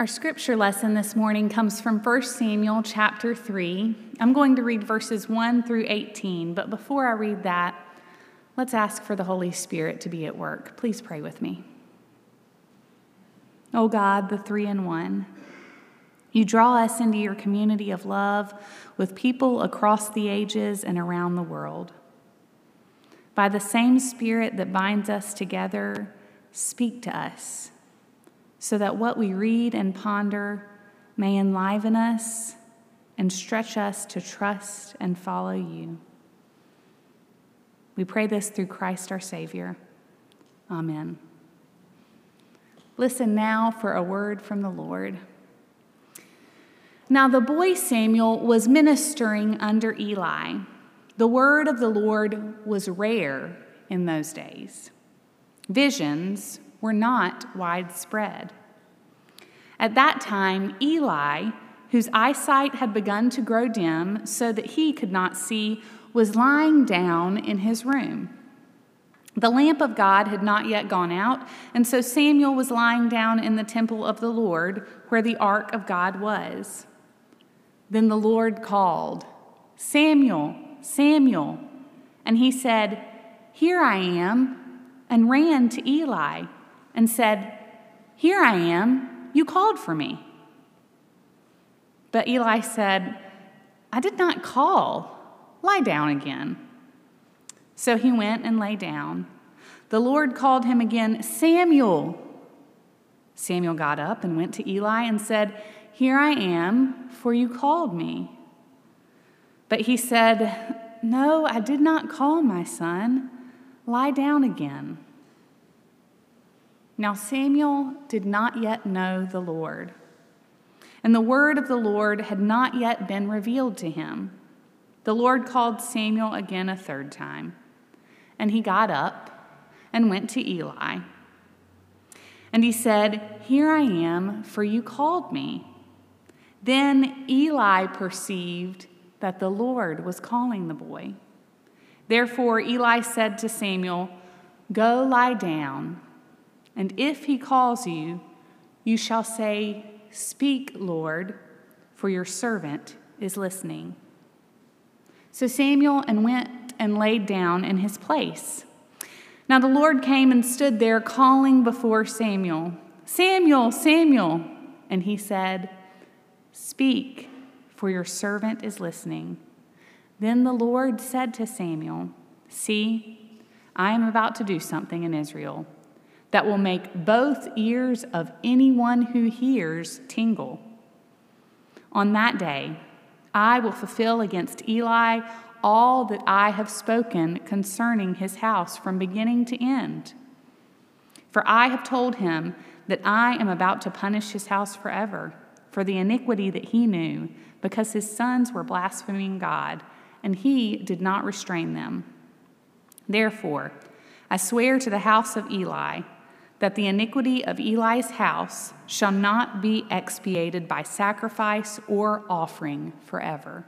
Our scripture lesson this morning comes from 1 Samuel chapter 3. I'm going to read verses 1 through 18, but before I read that, let's ask for the Holy Spirit to be at work. Please pray with me. Oh God, the three in one, you draw us into your community of love with people across the ages and around the world. By the same Spirit that binds us together, speak to us so that what we read and ponder may enliven us and stretch us to trust and follow you. We pray this through Christ our Savior. Amen. Listen now for a word from the Lord. Now, the boy Samuel was ministering under Eli. The word of the Lord was rare in those days. Visions were not widespread. At that time, Eli, whose eyesight had begun to grow dim so that he could not see, was lying down in his room. The lamp of God had not yet gone out, and so Samuel was lying down in the temple of the Lord where the ark of God was. Then the Lord called, Samuel, Samuel. And he said, Here I am, and ran to Eli and said, Here I am, you called for me. But Eli said, I did not call. Lie down again. So he went and lay down. The Lord called him again, Samuel. Samuel got up and went to Eli and said, Here I am, for you called me. But he said, No, I did not call my son. Lie down again. Now Samuel did not yet know the Lord, and the word of the Lord had not yet been revealed to him. The Lord called Samuel again a third time, and he got up and went to Eli. And he said, Here I am, for you called me. Then Eli perceived that the Lord was calling the boy. Therefore, Eli said to Samuel, Go lie down. And if he calls you, you shall say, Speak, Lord, for your servant is listening. So Samuel and went and laid down in his place. Now the Lord came and stood there calling before Samuel, Samuel, Samuel. And he said, Speak, for your servant is listening. Then the Lord said to Samuel, See, I am about to do something in Israel that will make both ears of anyone who hears tingle. On that day, I will fulfill against Eli all that I have spoken concerning his house from beginning to end. For I have told him that I am about to punish his house forever for the iniquity that he knew, because his sons were blaspheming God, and he did not restrain them. Therefore, I swear to the house of Eli that the iniquity of Eli's house shall not be expiated by sacrifice or offering forever.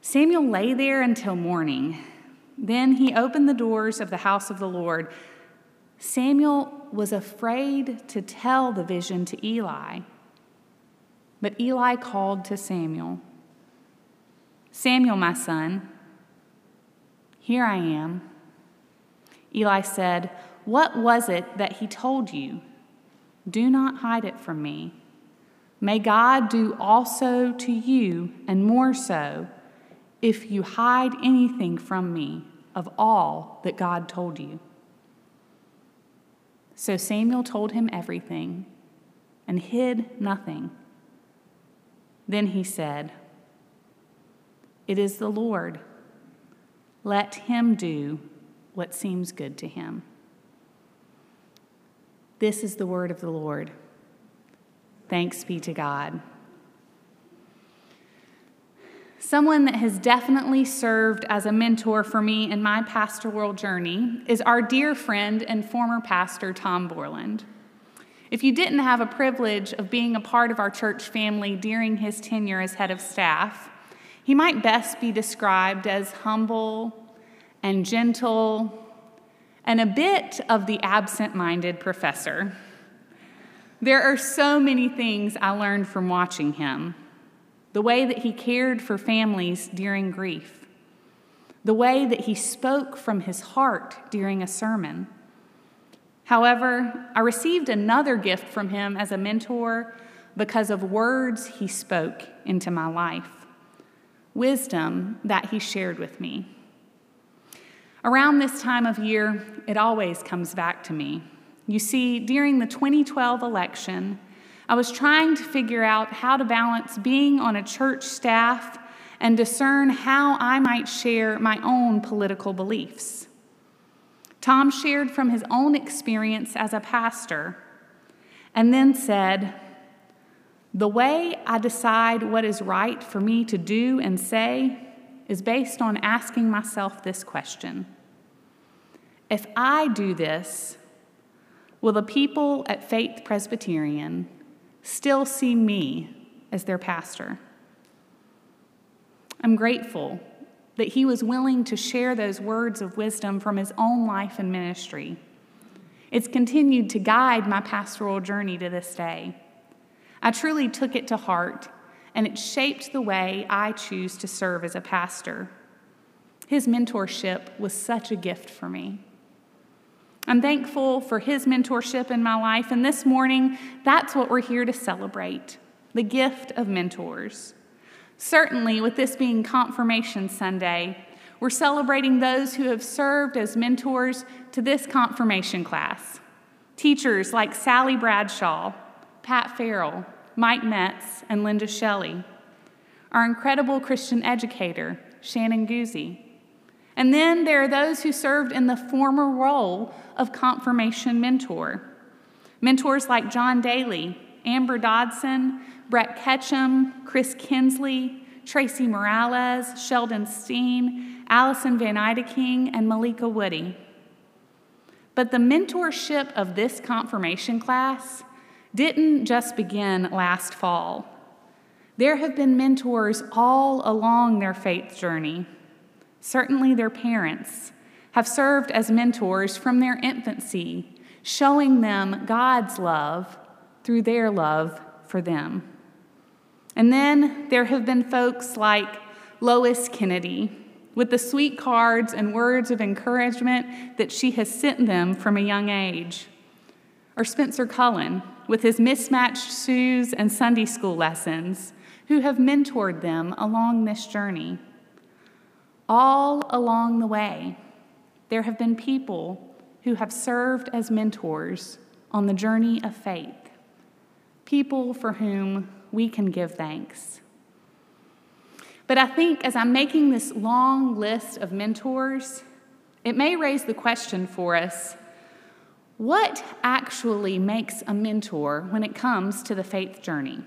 Samuel lay there until morning. Then he opened the doors of the house of the Lord. Samuel was afraid to tell the vision to Eli. But Eli called to Samuel Samuel, my son, here I am. Eli said, what was it that he told you? Do not hide it from me. May God do also to you, and more so, if you hide anything from me of all that God told you. So Samuel told him everything and hid nothing. Then he said, It is the Lord. Let him do what seems good to him. This is the word of the Lord. Thanks be to God. Someone that has definitely served as a mentor for me in my pastoral journey is our dear friend and former pastor, Tom Borland. If you didn't have a privilege of being a part of our church family during his tenure as head of staff, he might best be described as humble and gentle and a bit of the absent minded professor. There are so many things I learned from watching him the way that he cared for families during grief, the way that he spoke from his heart during a sermon. However, I received another gift from him as a mentor because of words he spoke into my life, wisdom that he shared with me. Around this time of year, it always comes back to me. You see, during the 2012 election, I was trying to figure out how to balance being on a church staff and discern how I might share my own political beliefs. Tom shared from his own experience as a pastor and then said, The way I decide what is right for me to do and say is based on asking myself this question If I do this, will the people at Faith Presbyterian still see me as their pastor. I'm grateful that he was willing to share those words of wisdom from his own life and ministry. It's continued to guide my pastoral journey to this day. I truly took it to heart, and it shaped the way I choose to serve as a pastor. His mentorship was such a gift for me. I'm thankful for his mentorship in my life, and this morning, that's what we're here to celebrate the gift of mentors. Certainly, with this being Confirmation Sunday, we're celebrating those who have served as mentors to this confirmation class. Teachers like Sally Bradshaw, Pat Farrell, Mike Metz, and Linda Shelley. Our incredible Christian educator, Shannon Guzzi. And then there are those who served in the former role of confirmation mentor. Mentors like John Daly, Amber Dodson, Brett Ketchum, Chris Kinsley, Tracy Morales, Sheldon Steen, Allison Van Eideking, and Malika Woody. But the mentorship of this confirmation class didn't just begin last fall. There have been mentors all along their faith journey. Certainly, their parents have served as mentors from their infancy, showing them God's love through their love for them. And then there have been folks like Lois Kennedy, with the sweet cards and words of encouragement that she has sent them from a young age. Or Spencer Cullen, with his mismatched shoes and Sunday school lessons, who have mentored them along this journey. All along the way, there have been people who have served as mentors on the journey of faith, people for whom we can give thanks. But I think as I'm making this long list of mentors, it may raise the question for us what actually makes a mentor when it comes to the faith journey?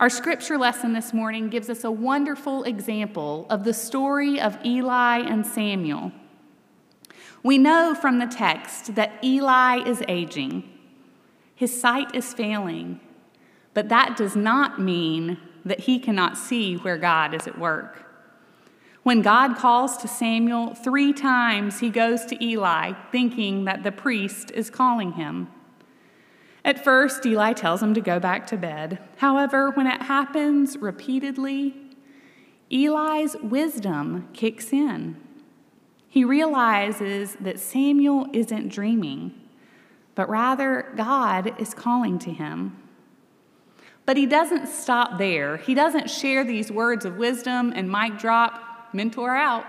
Our scripture lesson this morning gives us a wonderful example of the story of Eli and Samuel. We know from the text that Eli is aging, his sight is failing, but that does not mean that he cannot see where God is at work. When God calls to Samuel, three times he goes to Eli, thinking that the priest is calling him. At first, Eli tells him to go back to bed. However, when it happens repeatedly, Eli's wisdom kicks in. He realizes that Samuel isn't dreaming, but rather God is calling to him. But he doesn't stop there. He doesn't share these words of wisdom and mic drop, mentor out.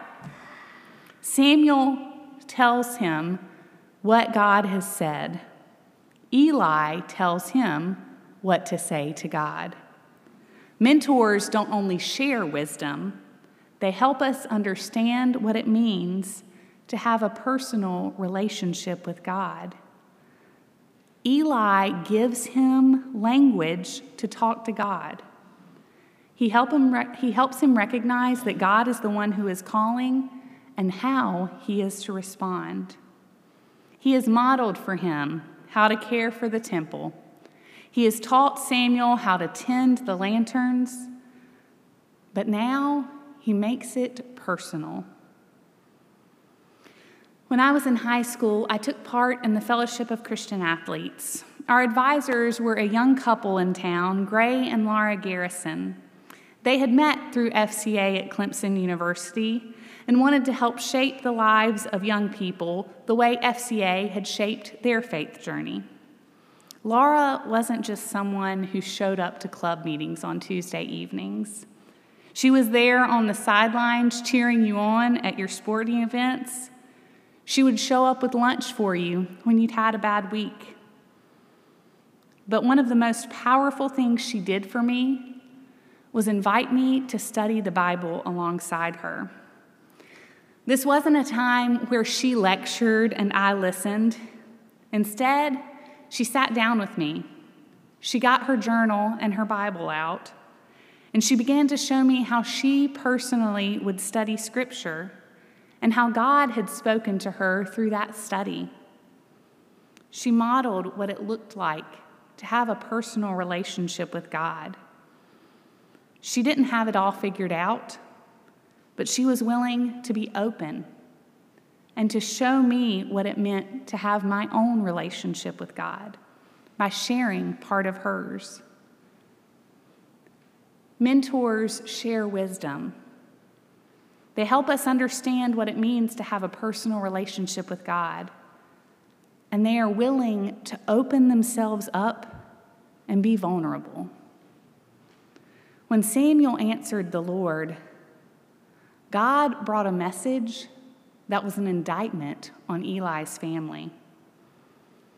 Samuel tells him what God has said. Eli tells him what to say to God. Mentors don't only share wisdom, they help us understand what it means to have a personal relationship with God. Eli gives him language to talk to God. He, help him he helps him recognize that God is the one who is calling and how he is to respond. He has modeled for him how to care for the temple. He has taught Samuel how to tend the lanterns, but now he makes it personal. When I was in high school, I took part in the Fellowship of Christian Athletes. Our advisors were a young couple in town, Gray and Laura Garrison. They had met through FCA at Clemson University and wanted to help shape the lives of young people the way FCA had shaped their faith journey. Laura wasn't just someone who showed up to club meetings on Tuesday evenings. She was there on the sidelines cheering you on at your sporting events. She would show up with lunch for you when you'd had a bad week. But one of the most powerful things she did for me was invite me to study the Bible alongside her. This wasn't a time where she lectured and I listened. Instead, she sat down with me. She got her journal and her Bible out, and she began to show me how she personally would study Scripture and how God had spoken to her through that study. She modeled what it looked like to have a personal relationship with God. She didn't have it all figured out, but she was willing to be open and to show me what it meant to have my own relationship with God by sharing part of hers. Mentors share wisdom. They help us understand what it means to have a personal relationship with God. And they are willing to open themselves up and be vulnerable. When Samuel answered the Lord, God brought a message that was an indictment on Eli's family.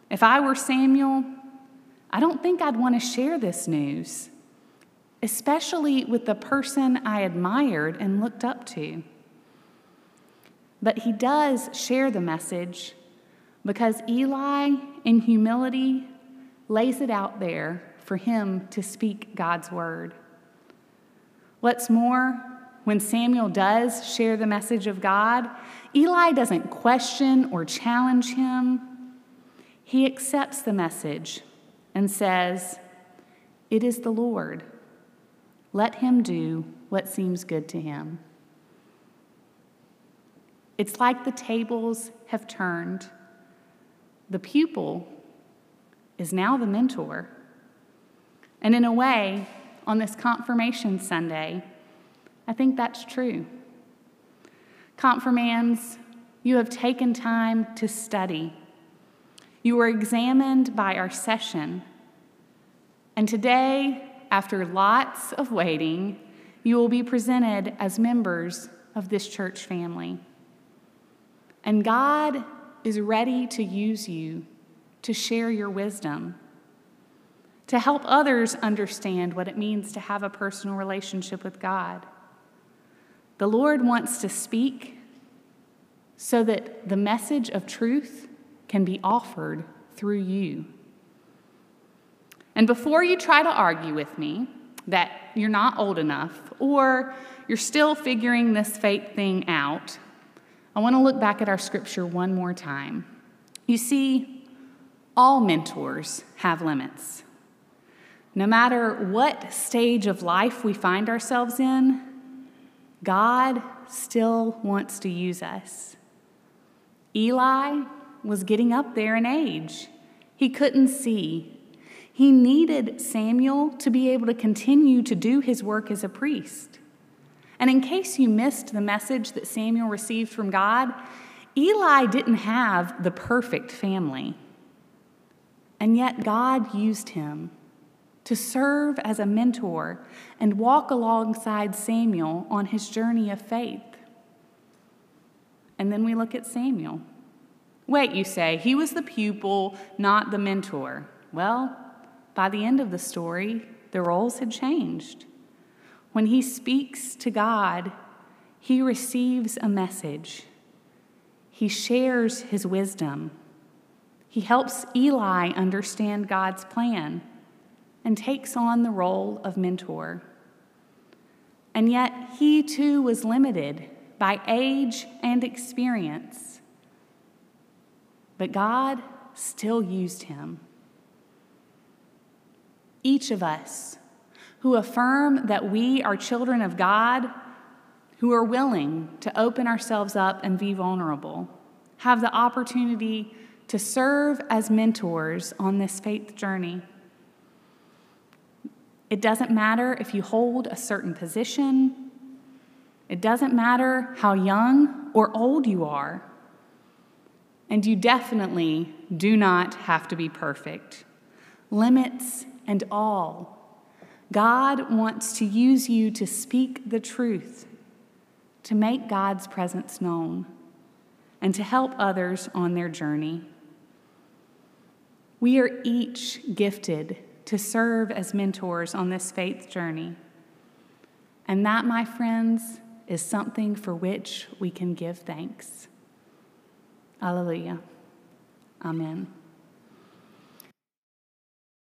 If I were Samuel, I don't think I'd want to share this news, especially with the person I admired and looked up to. But he does share the message because Eli, in humility, lays it out there for him to speak God's word. What's more, when Samuel does share the message of God, Eli doesn't question or challenge him. He accepts the message and says, It is the Lord. Let him do what seems good to him. It's like the tables have turned. The pupil is now the mentor. And in a way, on this confirmation Sunday, I think that's true. Confirmands, you have taken time to study. You were examined by our session. And today, after lots of waiting, you will be presented as members of this church family. And God is ready to use you to share your wisdom, to help others understand what it means to have a personal relationship with God. The Lord wants to speak so that the message of truth can be offered through you. And before you try to argue with me that you're not old enough or you're still figuring this faith thing out, I want to look back at our scripture one more time. You see, all mentors have limits. No matter what stage of life we find ourselves in, God still wants to use us. Eli was getting up there in age. He couldn't see. He needed Samuel to be able to continue to do his work as a priest. And in case you missed the message that Samuel received from God, Eli didn't have the perfect family. And yet God used him to serve as a mentor and walk alongside Samuel on his journey of faith. And then we look at Samuel. Wait, you say, he was the pupil, not the mentor. Well, by the end of the story, the roles had changed. When he speaks to God, he receives a message. He shares his wisdom. He helps Eli understand God's plan and takes on the role of mentor. And yet, he too was limited by age and experience. But God still used him. Each of us who affirm that we are children of God, who are willing to open ourselves up and be vulnerable, have the opportunity to serve as mentors on this faith journey. It doesn't matter if you hold a certain position, it doesn't matter how young or old you are. And you definitely do not have to be perfect. Limits and all. God wants to use you to speak the truth, to make God's presence known, and to help others on their journey. We are each gifted to serve as mentors on this faith journey. And that, my friends, is something for which we can give thanks. Alleluia. Amen.